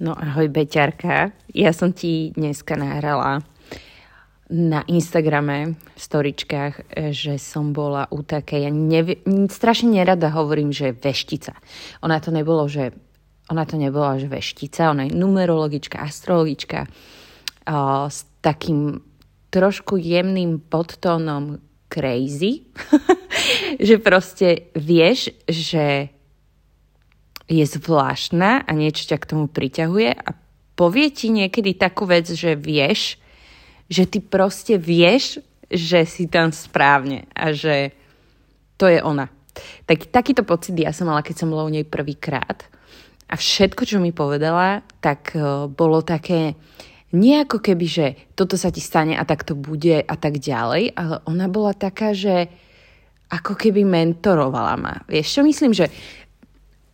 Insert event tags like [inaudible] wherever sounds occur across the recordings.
No ahoj Beťarka, ja som ti dneska nahrala na Instagrame v storičkách, že som bola u také, ja nevie, strašne nerada hovorím, že veštica. Ona to nebolo, že ona to nebola, že veštica, ona je numerologička, astrologička o, s takým trošku jemným podtónom crazy, [laughs] že proste vieš, že je zvláštna a niečo ťa k tomu priťahuje a povie ti niekedy takú vec, že vieš, že ty proste vieš, že si tam správne a že to je ona. Tak, takýto pocit ja som mala, keď som bola u nej prvýkrát. A všetko, čo mi povedala, tak uh, bolo také nie keby, že toto sa ti stane a tak to bude a tak ďalej, ale ona bola taká, že ako keby mentorovala ma. Vieš čo myslím, že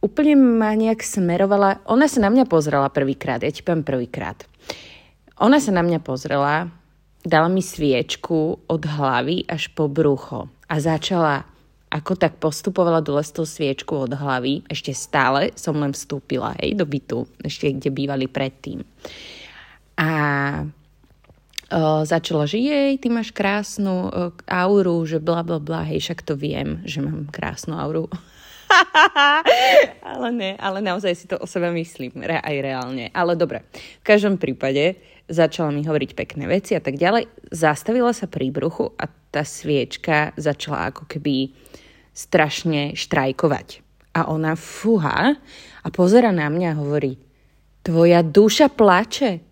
úplne ma nejak smerovala, ona sa na mňa pozrela prvýkrát, ja ti poviem prvýkrát. Ona sa na mňa pozrela, dala mi sviečku od hlavy až po brucho a začala, ako tak postupovala dole s tou sviečku od hlavy, ešte stále som len vstúpila, hej, do bytu, ešte kde bývali predtým. A o, začala, že jej, ty máš krásnu o, auru, že bla bla bla, hej, však to viem, že mám krásnu auru. [laughs] ale ne, ale naozaj si to o sebe myslím, re, aj reálne. Ale dobre, v každom prípade začala mi hovoriť pekné veci a tak ďalej. Zastavila sa pri bruchu a tá sviečka začala ako keby strašne štrajkovať. A ona fúha a pozera na mňa a hovorí, tvoja duša plače.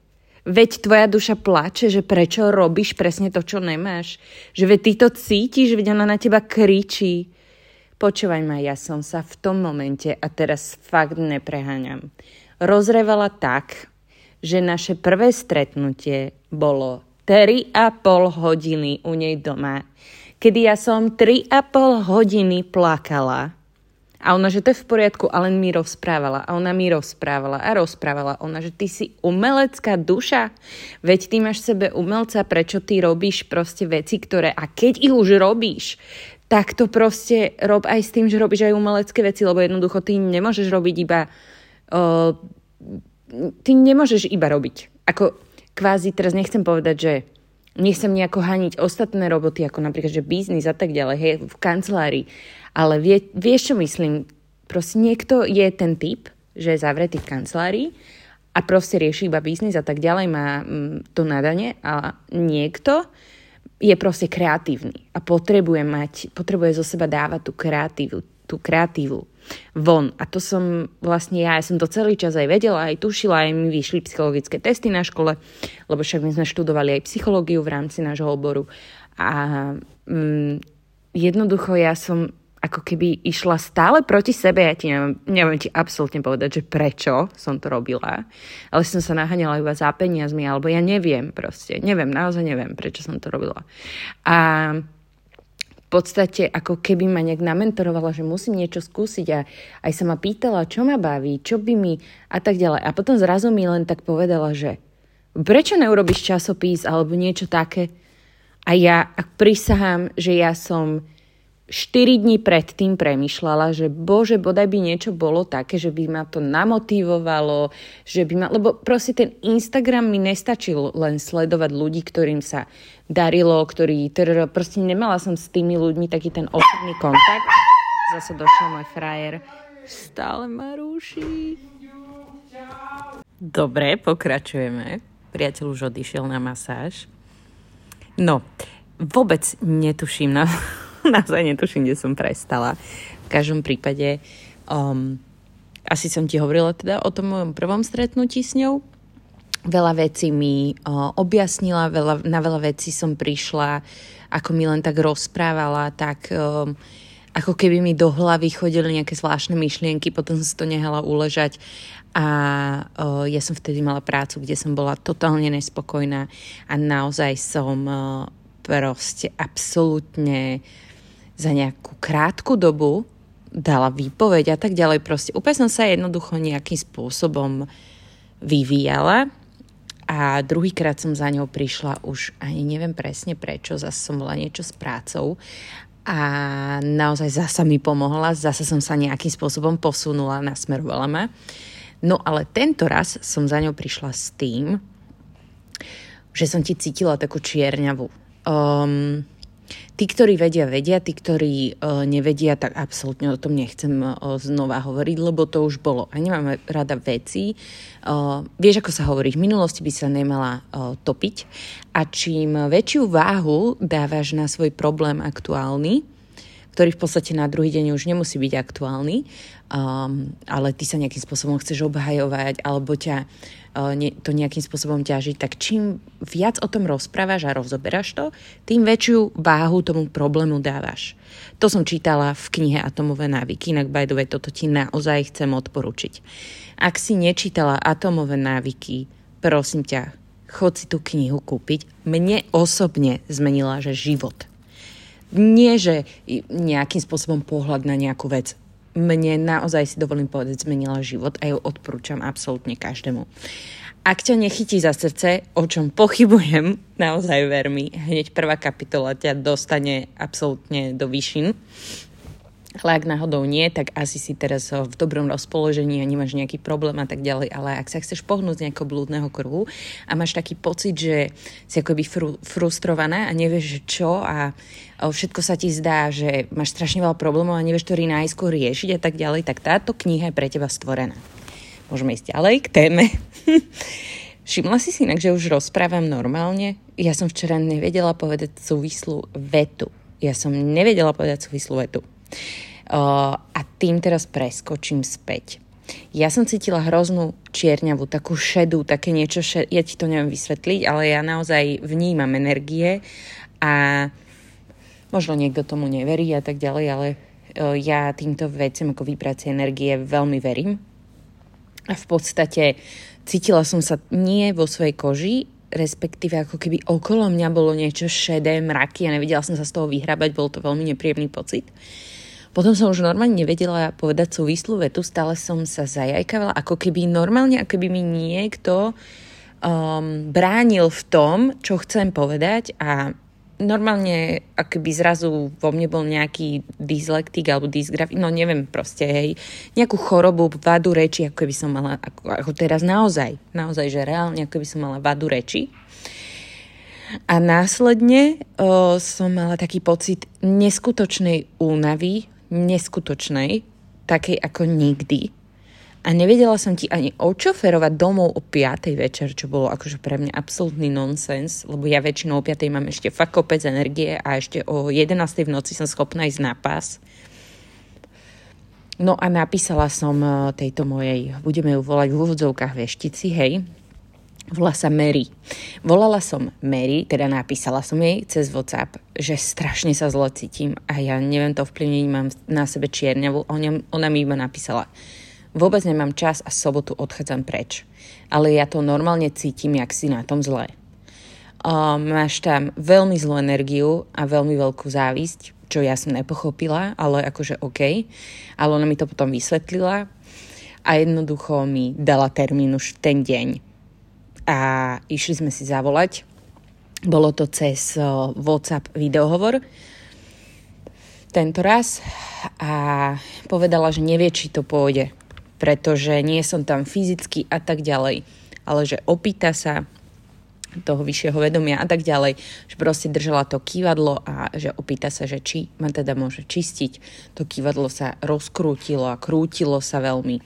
Veď tvoja duša plače, že prečo robíš presne to, čo nemáš. Že veď ty to cítiš, veď ona na teba kričí. Počúvaj ma, ja som sa v tom momente, a teraz fakt nepreháňam, rozrevala tak, že naše prvé stretnutie bolo 3,5 hodiny u nej doma, kedy ja som 3,5 hodiny plakala. A ona, že to je v poriadku, a len mi rozprávala. A ona mi rozprávala a rozprávala. Ona, že ty si umelecká duša. Veď ty máš sebe umelca, prečo ty robíš proste veci, ktoré... A keď ich už robíš, tak to proste rob aj s tým, že robíš aj umelecké veci, lebo jednoducho ty nemôžeš robiť iba... Uh, ty nemôžeš iba robiť. Ako kvázi, teraz nechcem povedať, že nechcem nejako haniť ostatné roboty, ako napríklad, že biznis a tak ďalej, hej, v kancelárii. Ale vie, vieš, čo myslím? Proste niekto je ten typ, že je zavretý v kancelárii a proste rieši iba biznis a tak ďalej, má mm, to nadanie a niekto je proste kreatívny a potrebuje mať, potrebuje zo seba dávať tú kreatívu, tú kreatívu von. A to som vlastne ja, ja som to celý čas aj vedela, aj tušila, aj mi vyšli psychologické testy na škole, lebo však my sme študovali aj psychológiu v rámci nášho oboru. A mm, jednoducho ja som ako keby išla stále proti sebe. Ja ti neviem, neviem ti absolútne povedať, že prečo som to robila. Ale som sa naháňala iba za peniazmi, alebo ja neviem proste. Neviem, naozaj neviem, prečo som to robila. A v podstate ako keby ma nejak namentorovala, že musím niečo skúsiť a aj sa ma pýtala, čo ma baví, čo by mi a tak ďalej. A potom zrazu mi len tak povedala, že prečo neurobiš časopis alebo niečo také? A ja prisahám, že ja som 4 dní predtým premyšľala, že bože, bodaj by niečo bolo také, že by ma to namotivovalo, že by ma, lebo proste ten Instagram mi nestačil len sledovať ľudí, ktorým sa darilo, ktorí, proste nemala som s tými ľuďmi taký ten osobný kontakt. Zase došiel môj frajer. Stále ma rúši. Dobre, pokračujeme. Priateľ už odišiel na masáž. No, vôbec netuším na [laughs] naozaj netuším, kde som prestala. V každom prípade um, asi som ti hovorila teda o tom mojom prvom stretnutí s ňou. Veľa vecí mi uh, objasnila, veľa, na veľa vecí som prišla, ako mi len tak rozprávala, tak um, ako keby mi do hlavy chodili nejaké zvláštne myšlienky, potom som si to nehala uležať a uh, ja som vtedy mala prácu, kde som bola totálne nespokojná a naozaj som uh, proste absolútne za nejakú krátku dobu dala výpoveď a tak ďalej. Proste úplne som sa jednoducho nejakým spôsobom vyvíjala a druhýkrát som za ňou prišla už ani neviem presne prečo, zase som bola niečo s prácou a naozaj zasa mi pomohla, zase som sa nejakým spôsobom posunula, nasmerovala ma. No ale tento raz som za ňou prišla s tým, že som ti cítila takú čierňavu. Um, tí, ktorí vedia, vedia, tí, ktorí uh, nevedia, tak absolútne o tom nechcem uh, znova hovoriť, lebo to už bolo. A nemám rada veci. Uh, vieš, ako sa hovorí, v minulosti by sa nemala uh, topiť. A čím väčšiu váhu dávaš na svoj problém aktuálny, ktorý v podstate na druhý deň už nemusí byť aktuálny, um, ale ty sa nejakým spôsobom chceš obhajovať alebo ťa uh, ne, to nejakým spôsobom ťaží, tak čím viac o tom rozprávaš a rozoberáš to, tým väčšiu váhu tomu problému dávaš. To som čítala v knihe Atomové návyky, inak by the way, toto ti naozaj chcem odporučiť. Ak si nečítala Atomové návyky, prosím ťa, chod si tú knihu kúpiť. Mne osobne zmenila, že život nie, že nejakým spôsobom pohľad na nejakú vec. Mne naozaj si dovolím povedať, zmenila život a ju odporúčam absolútne každému. Ak ťa nechytí za srdce, o čom pochybujem, naozaj ver mi, hneď prvá kapitola ťa dostane absolútne do výšin ale ak náhodou nie, tak asi si teraz v dobrom rozpoložení a nemáš nejaký problém a tak ďalej. Ale ak sa chceš pohnúť z nejakého blúdneho kruhu a máš taký pocit, že si akoby fru, frustrovaná a nevieš čo a všetko sa ti zdá, že máš strašne veľa problémov a nevieš, ktorý najskôr riešiť a tak ďalej, tak táto kniha je pre teba stvorená. Môžeme ísť ďalej k téme. [laughs] Všimla si si inak, že už rozprávam normálne? Ja som včera nevedela povedať súvislú vetu. Ja som nevedela povedať súvislú vetu. Uh, a tým teraz preskočím späť. Ja som cítila hroznú čierňavu, takú šedú, také niečo, šed... ja ti to neviem vysvetliť, ale ja naozaj vnímam energie a možno niekto tomu neverí a tak ďalej, ale uh, ja týmto veciam ako vibrácie energie veľmi verím. A v podstate cítila som sa nie vo svojej koži, respektíve ako keby okolo mňa bolo niečo šedé, mraky a nevedela som sa z toho vyhrabať, bol to veľmi nepríjemný pocit. Potom som už normálne nevedela povedať súvislú vetu, stále som sa zajajkavala, ako keby normálne, ako keby mi niekto um, bránil v tom, čo chcem povedať a normálne, akoby zrazu vo mne bol nejaký dyslektik alebo dysgraf, no neviem proste, hej, nejakú chorobu, vadu reči, ako by som mala, ako, ako teraz naozaj, naozaj, že reálne, ako by som mala vadu reči. A následne o, som mala taký pocit neskutočnej únavy, neskutočnej, takej ako nikdy. A nevedela som ti ani očoferovať domov o 5. večer, čo bolo akože pre mňa absolútny nonsens, lebo ja väčšinou o 5. mám ešte fakt kopec energie a ešte o 11. v noci som schopná ísť na pás. No a napísala som eh, tejto mojej, budeme ju volať v úvodzovkách veštici, hej, Volá sa Mary. Volala som Mary, teda napísala som jej cez WhatsApp, že strašne sa zle cítim a ja neviem to vplyvniť, mám na sebe čierňavu. Ona, ona mi iba napísala, vôbec nemám čas a sobotu odchádzam preč. Ale ja to normálne cítim, jak si na tom zle. Um, máš tam veľmi zlú energiu a veľmi veľkú závisť, čo ja som nepochopila, ale akože OK. Ale ona mi to potom vysvetlila a jednoducho mi dala termín už ten deň a išli sme si zavolať. Bolo to cez WhatsApp videohovor tento raz a povedala, že nevie, či to pôjde, pretože nie som tam fyzicky a tak ďalej, ale že opýta sa toho vyššieho vedomia a tak ďalej, že proste držala to kývadlo a že opýta sa, že či ma teda môže čistiť. To kývadlo sa rozkrútilo a krútilo sa veľmi.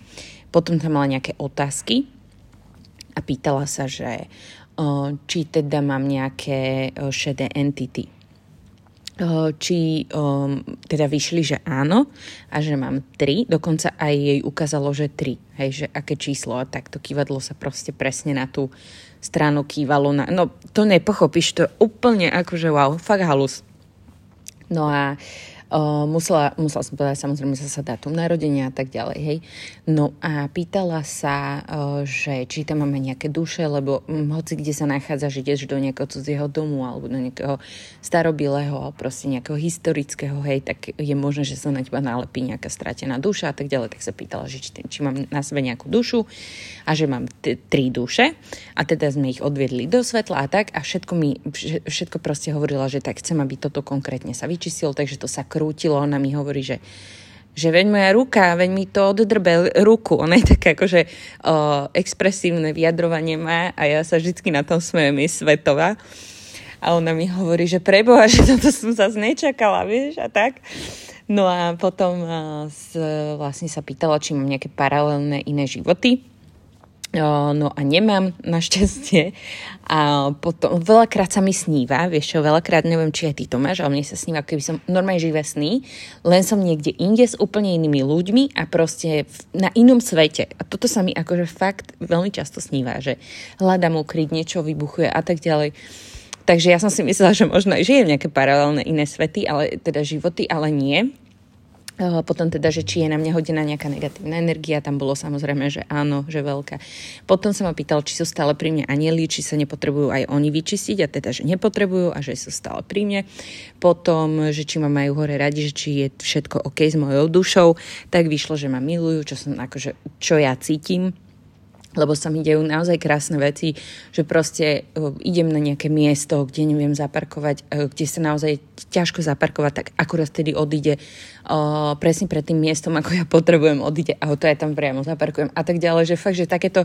Potom tam mala nejaké otázky, a pýtala sa, že či teda mám nejaké šedé entity. Či teda vyšli, že áno a že mám tri, dokonca aj jej ukázalo, že tri, hej, že aké číslo a tak to kývadlo sa proste presne na tú stranu kývalo. Na, no to nepochopíš, to je úplne akože wow, fakt halus. No a uh, Musela, musela som povedať samozrejme sa dátum narodenia a tak ďalej, hej. No a pýtala sa, uh, že či tam máme nejaké duše, lebo um, hoci kde sa nachádza, že ideš do nejakého cudzieho domu alebo do nejakého starobilého alebo proste nejakého historického, hej, tak je možné, že sa na teba nalepí nejaká stratená duša a tak ďalej. Tak sa pýtala, že či, či mám na sebe nejakú dušu a že mám t- tri duše a teda sme ich odviedli do svetla a tak a všetko mi, všetko proste hovorila, že tak chcem, aby toto konkrétne sa vyčistilo, takže to sa krútilo. Ona mi hovorí, že že veď moja ruka, veď mi to oddrbe ruku. Ona je také akože o, expresívne vyjadrovanie má a ja sa vždycky na tom smejem, je svetová. A ona mi hovorí, že preboha, [laughs] že toto som zase nečakala, vieš, a tak. No a potom uh, z, vlastne sa pýtala, či mám nejaké paralelné iné životy. No a nemám, našťastie. A potom veľakrát sa mi sníva, vieš čo, veľakrát neviem, či aj ty to máš, ale mne sa sníva, keby som normálne živé sny, len som niekde inde s úplne inými ľuďmi a proste na inom svete. A toto sa mi akože fakt veľmi často sníva, že hľadám ukryť, niečo vybuchuje a tak ďalej. Takže ja som si myslela, že možno aj žijem nejaké paralelné iné svety, ale teda životy, ale nie. Potom teda, že či je na mňa hodená nejaká negatívna energia, tam bolo samozrejme, že áno, že veľká. Potom sa ma pýtal, či sú stále pri mne anieli, či sa nepotrebujú aj oni vyčistiť a teda, že nepotrebujú a že sú stále pri mne. Potom, že či ma majú hore radi, že či je všetko OK s mojou dušou, tak vyšlo, že ma milujú, čo som akože, čo ja cítim lebo sa mi dejú naozaj krásne veci, že proste uh, idem na nejaké miesto, kde neviem zaparkovať, uh, kde sa naozaj ťažko zaparkovať, tak akurát vtedy odíde uh, presne pred tým miestom, ako ja potrebujem, odíde auto, ja tam priamo zaparkujem a tak ďalej, že fakt, že takéto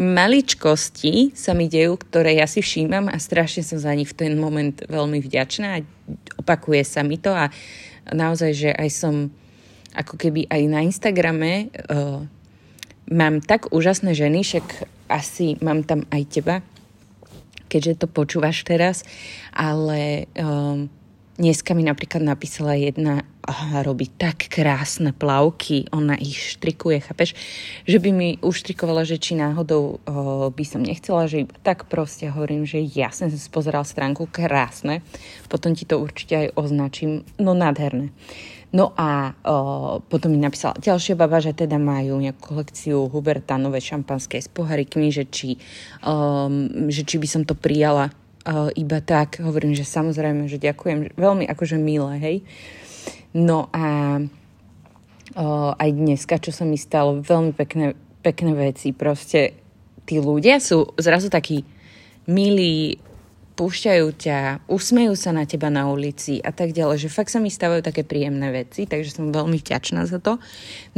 maličkosti sa mi dejú, ktoré ja si všímam a strašne som za nich v ten moment veľmi vďačná a opakuje sa mi to a naozaj, že aj som ako keby aj na Instagrame mám tak úžasné ženy, však asi mám tam aj teba, keďže to počúvaš teraz, ale um, dneska mi napríklad napísala jedna a robí tak krásne plavky, ona ich štrikuje, chápeš? Že by mi uštrikovala, že či náhodou o, by som nechcela, že tak proste hovorím, že ja som si pozeral stránku, krásne, potom ti to určite aj označím, no nádherné. No a o, potom mi napísala ďalšia baba, že teda majú nejakú kolekciu Huberta nové šampanské s pohárikmi, že či, um, že či by som to prijala uh, iba tak. Hovorím, že samozrejme, že ďakujem. Veľmi akože milé, hej. No a uh, aj dneska, čo sa mi stalo, veľmi pekné, pekné veci. Proste tí ľudia sú zrazu takí milí, púšťajú ťa, usmejú sa na teba na ulici a tak ďalej, že fakt sa mi stavajú také príjemné veci, takže som veľmi vďačná za to.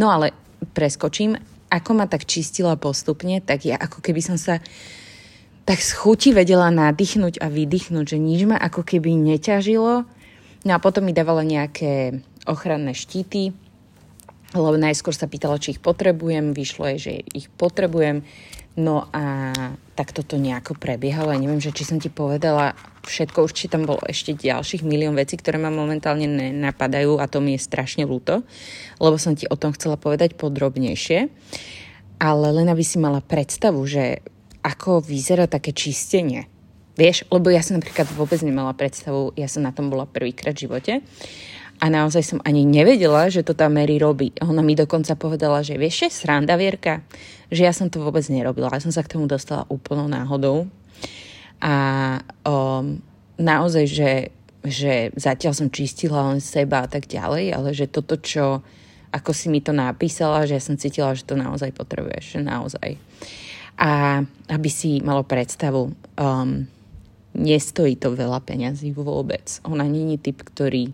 No ale preskočím, ako ma tak čistila postupne, tak ja ako keby som sa tak z chuti vedela nadýchnuť a vydýchnuť, že nič ma ako keby neťažilo. No a potom mi dávala nejaké ochranné štíty, lebo najskôr sa pýtala, či ich potrebujem, vyšlo je, že ich potrebujem. No a tak toto nejako prebiehalo. Ja neviem, že či som ti povedala všetko, už či tam bolo ešte ďalších milión vecí, ktoré ma momentálne nenapadajú a to mi je strašne ľúto, lebo som ti o tom chcela povedať podrobnejšie. Ale len aby si mala predstavu, že ako vyzerá také čistenie. Vieš, lebo ja som napríklad vôbec nemala predstavu, ja som na tom bola prvýkrát v živote a naozaj som ani nevedela, že to tá Mary robí. Ona mi dokonca povedala, že vieš, že sranda Vierka, že ja som to vôbec nerobila. Ja som sa k tomu dostala úplnou náhodou. A um, naozaj, že, že zatiaľ som čistila len seba a tak ďalej, ale že toto, čo ako si mi to napísala, že ja som cítila, že to naozaj potrebuješ, naozaj. A aby si malo predstavu, um, nestojí to veľa peňazí vôbec. Ona není typ, ktorý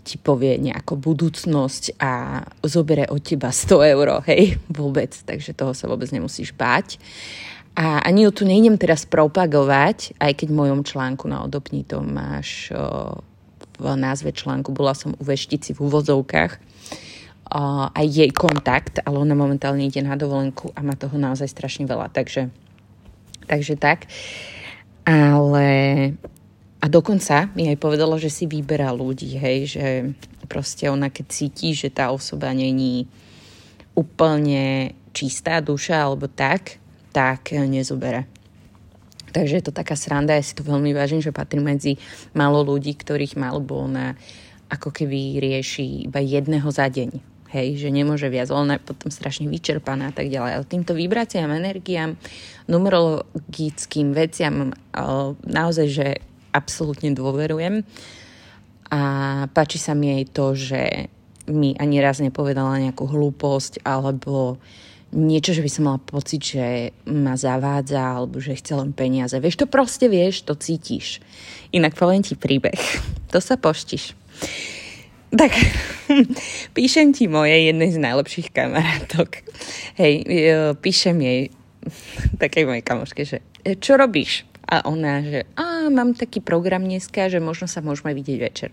ti povie nejakú budúcnosť a zobere od teba 100 eur, hej, vôbec, takže toho sa vôbec nemusíš báť. A ani ju tu nejdem teraz propagovať, aj keď v mojom článku na Odopni to máš o, v názve článku, bola som u veštici v úvozovkách, o, aj jej kontakt, ale ona momentálne ide na dovolenku a má toho naozaj strašne veľa, takže, takže tak. Ale a dokonca mi aj povedala, že si vyberá ľudí, hej, že proste ona keď cíti, že tá osoba není úplne čistá duša alebo tak, tak nezobere. Takže je to taká sranda, ja si to veľmi vážim, že patrí medzi málo ľudí, ktorých málo bolo na ako keby rieši iba jedného za deň. Hej, že nemôže viac, ona je potom strašne vyčerpaná a tak ďalej. Ale týmto vibráciám, energiám, numerologickým veciam naozaj, že absolútne dôverujem. A páči sa mi aj to, že mi ani raz nepovedala nejakú hlúposť alebo niečo, že by som mala pocit, že ma zavádza alebo že chce len peniaze. Vieš, to proste vieš, to cítiš. Inak poviem ti príbeh. To sa poštiš. tak [laughs] píšem ti moje jednej z najlepších kamarátok. Hej, píšem jej [laughs] takej mojej kamoške, že e, čo robíš? A ona, že a mám taký program dneska, že možno sa môžeme vidieť večer.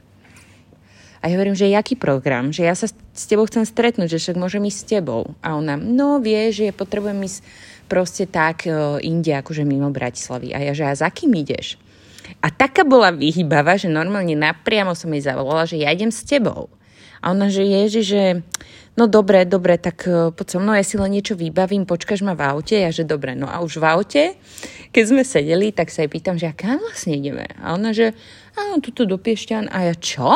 A ja hovorím, že jaký program? Že ja sa s tebou chcem stretnúť, že však môžem ísť s tebou. A ona, no vie, že ja potrebujem ísť proste tak uh, inde, akože mimo Bratislavy. A ja, že a za kým ideš? A taká bola vyhybava, že normálne napriamo som jej zavolala, že ja idem s tebou. A ona, že ježi, že no dobre, dobre, tak uh, poď so mnou, ja si len niečo vybavím, počkáš ma v aute? Ja, že dobre, no a už v aute, keď sme sedeli, tak sa jej pýtam, že a kam vlastne ideme? A ona, že áno, tuto do Piešťan. A ja, čo?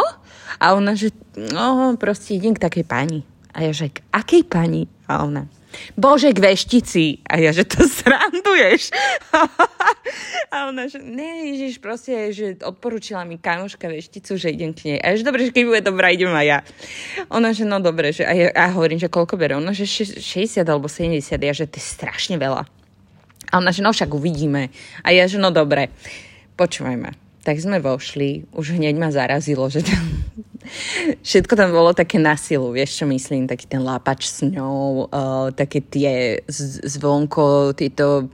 A ona, že no, proste idem k takej pani. A ja, že k akej pani? A ona, Bože, k veštici. A ja, že to sranduješ. a ona, že ne, Ježiš, proste, že odporúčila mi kamoška vešticu, že idem k nej. A ja, že dobre, že keď bude dobrá, idem aj ja. Ona, že no dobre, že a ja, a hovorím, že koľko bere? Ona, že 60 alebo 70. Ja, že to je strašne veľa. A ona, že no však uvidíme. A ja, že no dobre, počúvaj ma tak sme vošli, už hneď ma zarazilo, že tam, [laughs] všetko tam bolo také na silu, vieš čo myslím, taký ten lápač s ňou, uh, také tie zvonko, tieto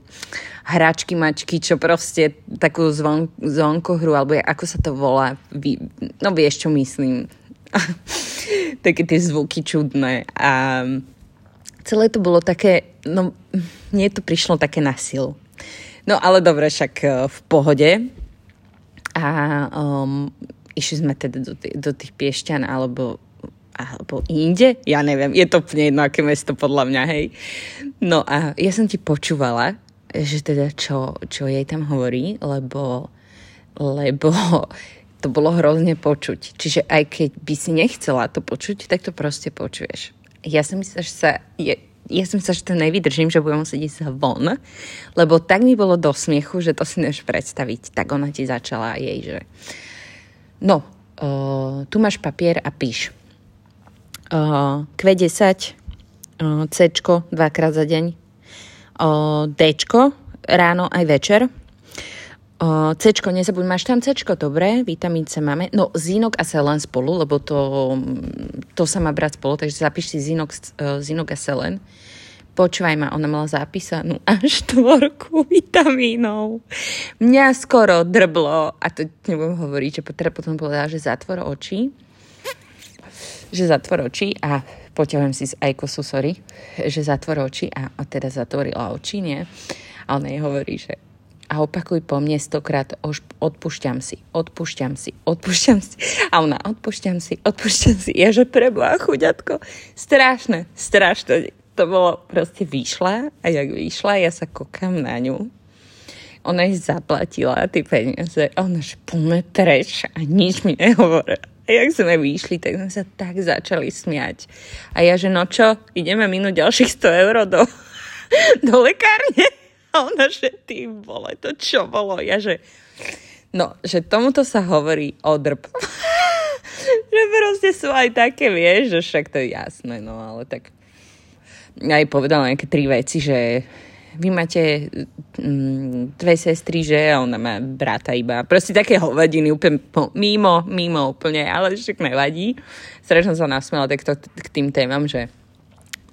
hračky, mačky, čo proste takú zvon, zvonkohru, alebo ako sa to volá, Vy, no vieš čo myslím, [laughs] také tie zvuky čudné. A celé to bolo také, no mne to prišlo také na silu. No ale dobre, však e, v pohode, a um, išli sme teda do, t- do tých Piešťan alebo alebo inde, ja neviem, je to úplne jedno, aké mesto podľa mňa, hej. No a ja som ti počúvala, že teda čo, čo jej tam hovorí, lebo, lebo [laughs] to bolo hrozne počuť. Čiže aj keď by si nechcela to počuť, tak to proste počuješ. Ja som myslela, že sa, je, ja som sa, že to nevydržím, že budem musieť ísť von, lebo tak mi bolo do smiechu, že to si nevieš predstaviť. Tak ona ti začala jej, že no, uh, tu máš papier a píš. Uh, Q10, uh, C dvakrát za deň, uh, D ráno aj večer, C, nezabudň, máš tam C, dobre, vitamín C máme. No, zinok a selen spolu, lebo to, to sa má brať spolu, takže zapíš si zinok, uh, a selen. Počúvaj ma, ona mala zapísanú [laughs] až štvorku vitamínov. Mňa skoro drblo, a to nebudem hovoriť, že teda potom povedala, že zatvor oči, že zatvor oči a poťahujem si z Aikosu, sorry, že zatvor oči a, a teda zatvorila oči, nie? A ona jej hovorí, že a opakuj po mne stokrát, odpúšťam si, odpúšťam si, odpúšťam si. A ona, odpúšťam si, odpúšťam si. Ja, že preboha, chuďatko. Strašné, strašné. To bolo proste vyšla a jak vyšla, ja sa kokám na ňu. Ona jej zaplatila tie peniaze. A ona, že poďme treš a nič mi nehovorí. A jak sme vyšli, tak sme sa tak začali smiať. A ja, že no čo, ideme minúť ďalších 100 eur do, [laughs] do lekárne? A ona, že ty vole, to čo bolo? Ja, že no, že tomuto sa hovorí odrb. [laughs] že proste sú aj také, vieš, že však to je jasné, no ale tak aj povedala nejaké tri veci, že vy máte mm, dve sestry, že a ona má brata iba. Proste také hovadiny, úplne mimo, mimo úplne, ale však nevadí. Strašne sa nasmiela takto k tým témam, že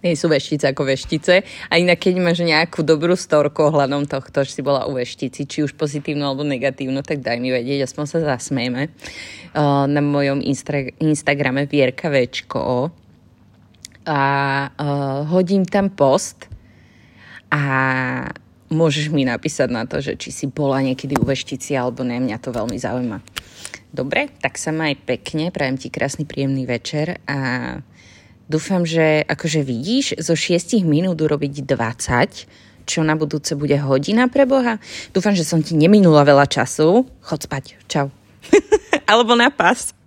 nie sú veštice ako veštice. A inak, keď máš nejakú dobrú storku ohľadom tohto, že si bola u veštici, či už pozitívnu alebo negatívnu, tak daj mi vedieť, aspoň sa zasmejme. Uh, na mojom instra- Instagrame Vierka Večko a uh, hodím tam post a môžeš mi napísať na to, že či si bola niekedy u veštici alebo ne, mňa to veľmi zaujíma. Dobre, tak sa maj pekne, prajem ti krásny, príjemný večer a Dúfam, že akože vidíš, zo 6 minút urobiť 20, čo na budúce bude hodina pre Boha. Dúfam, že som ti neminula veľa času. Chod spať. Čau. [laughs] Alebo na pas.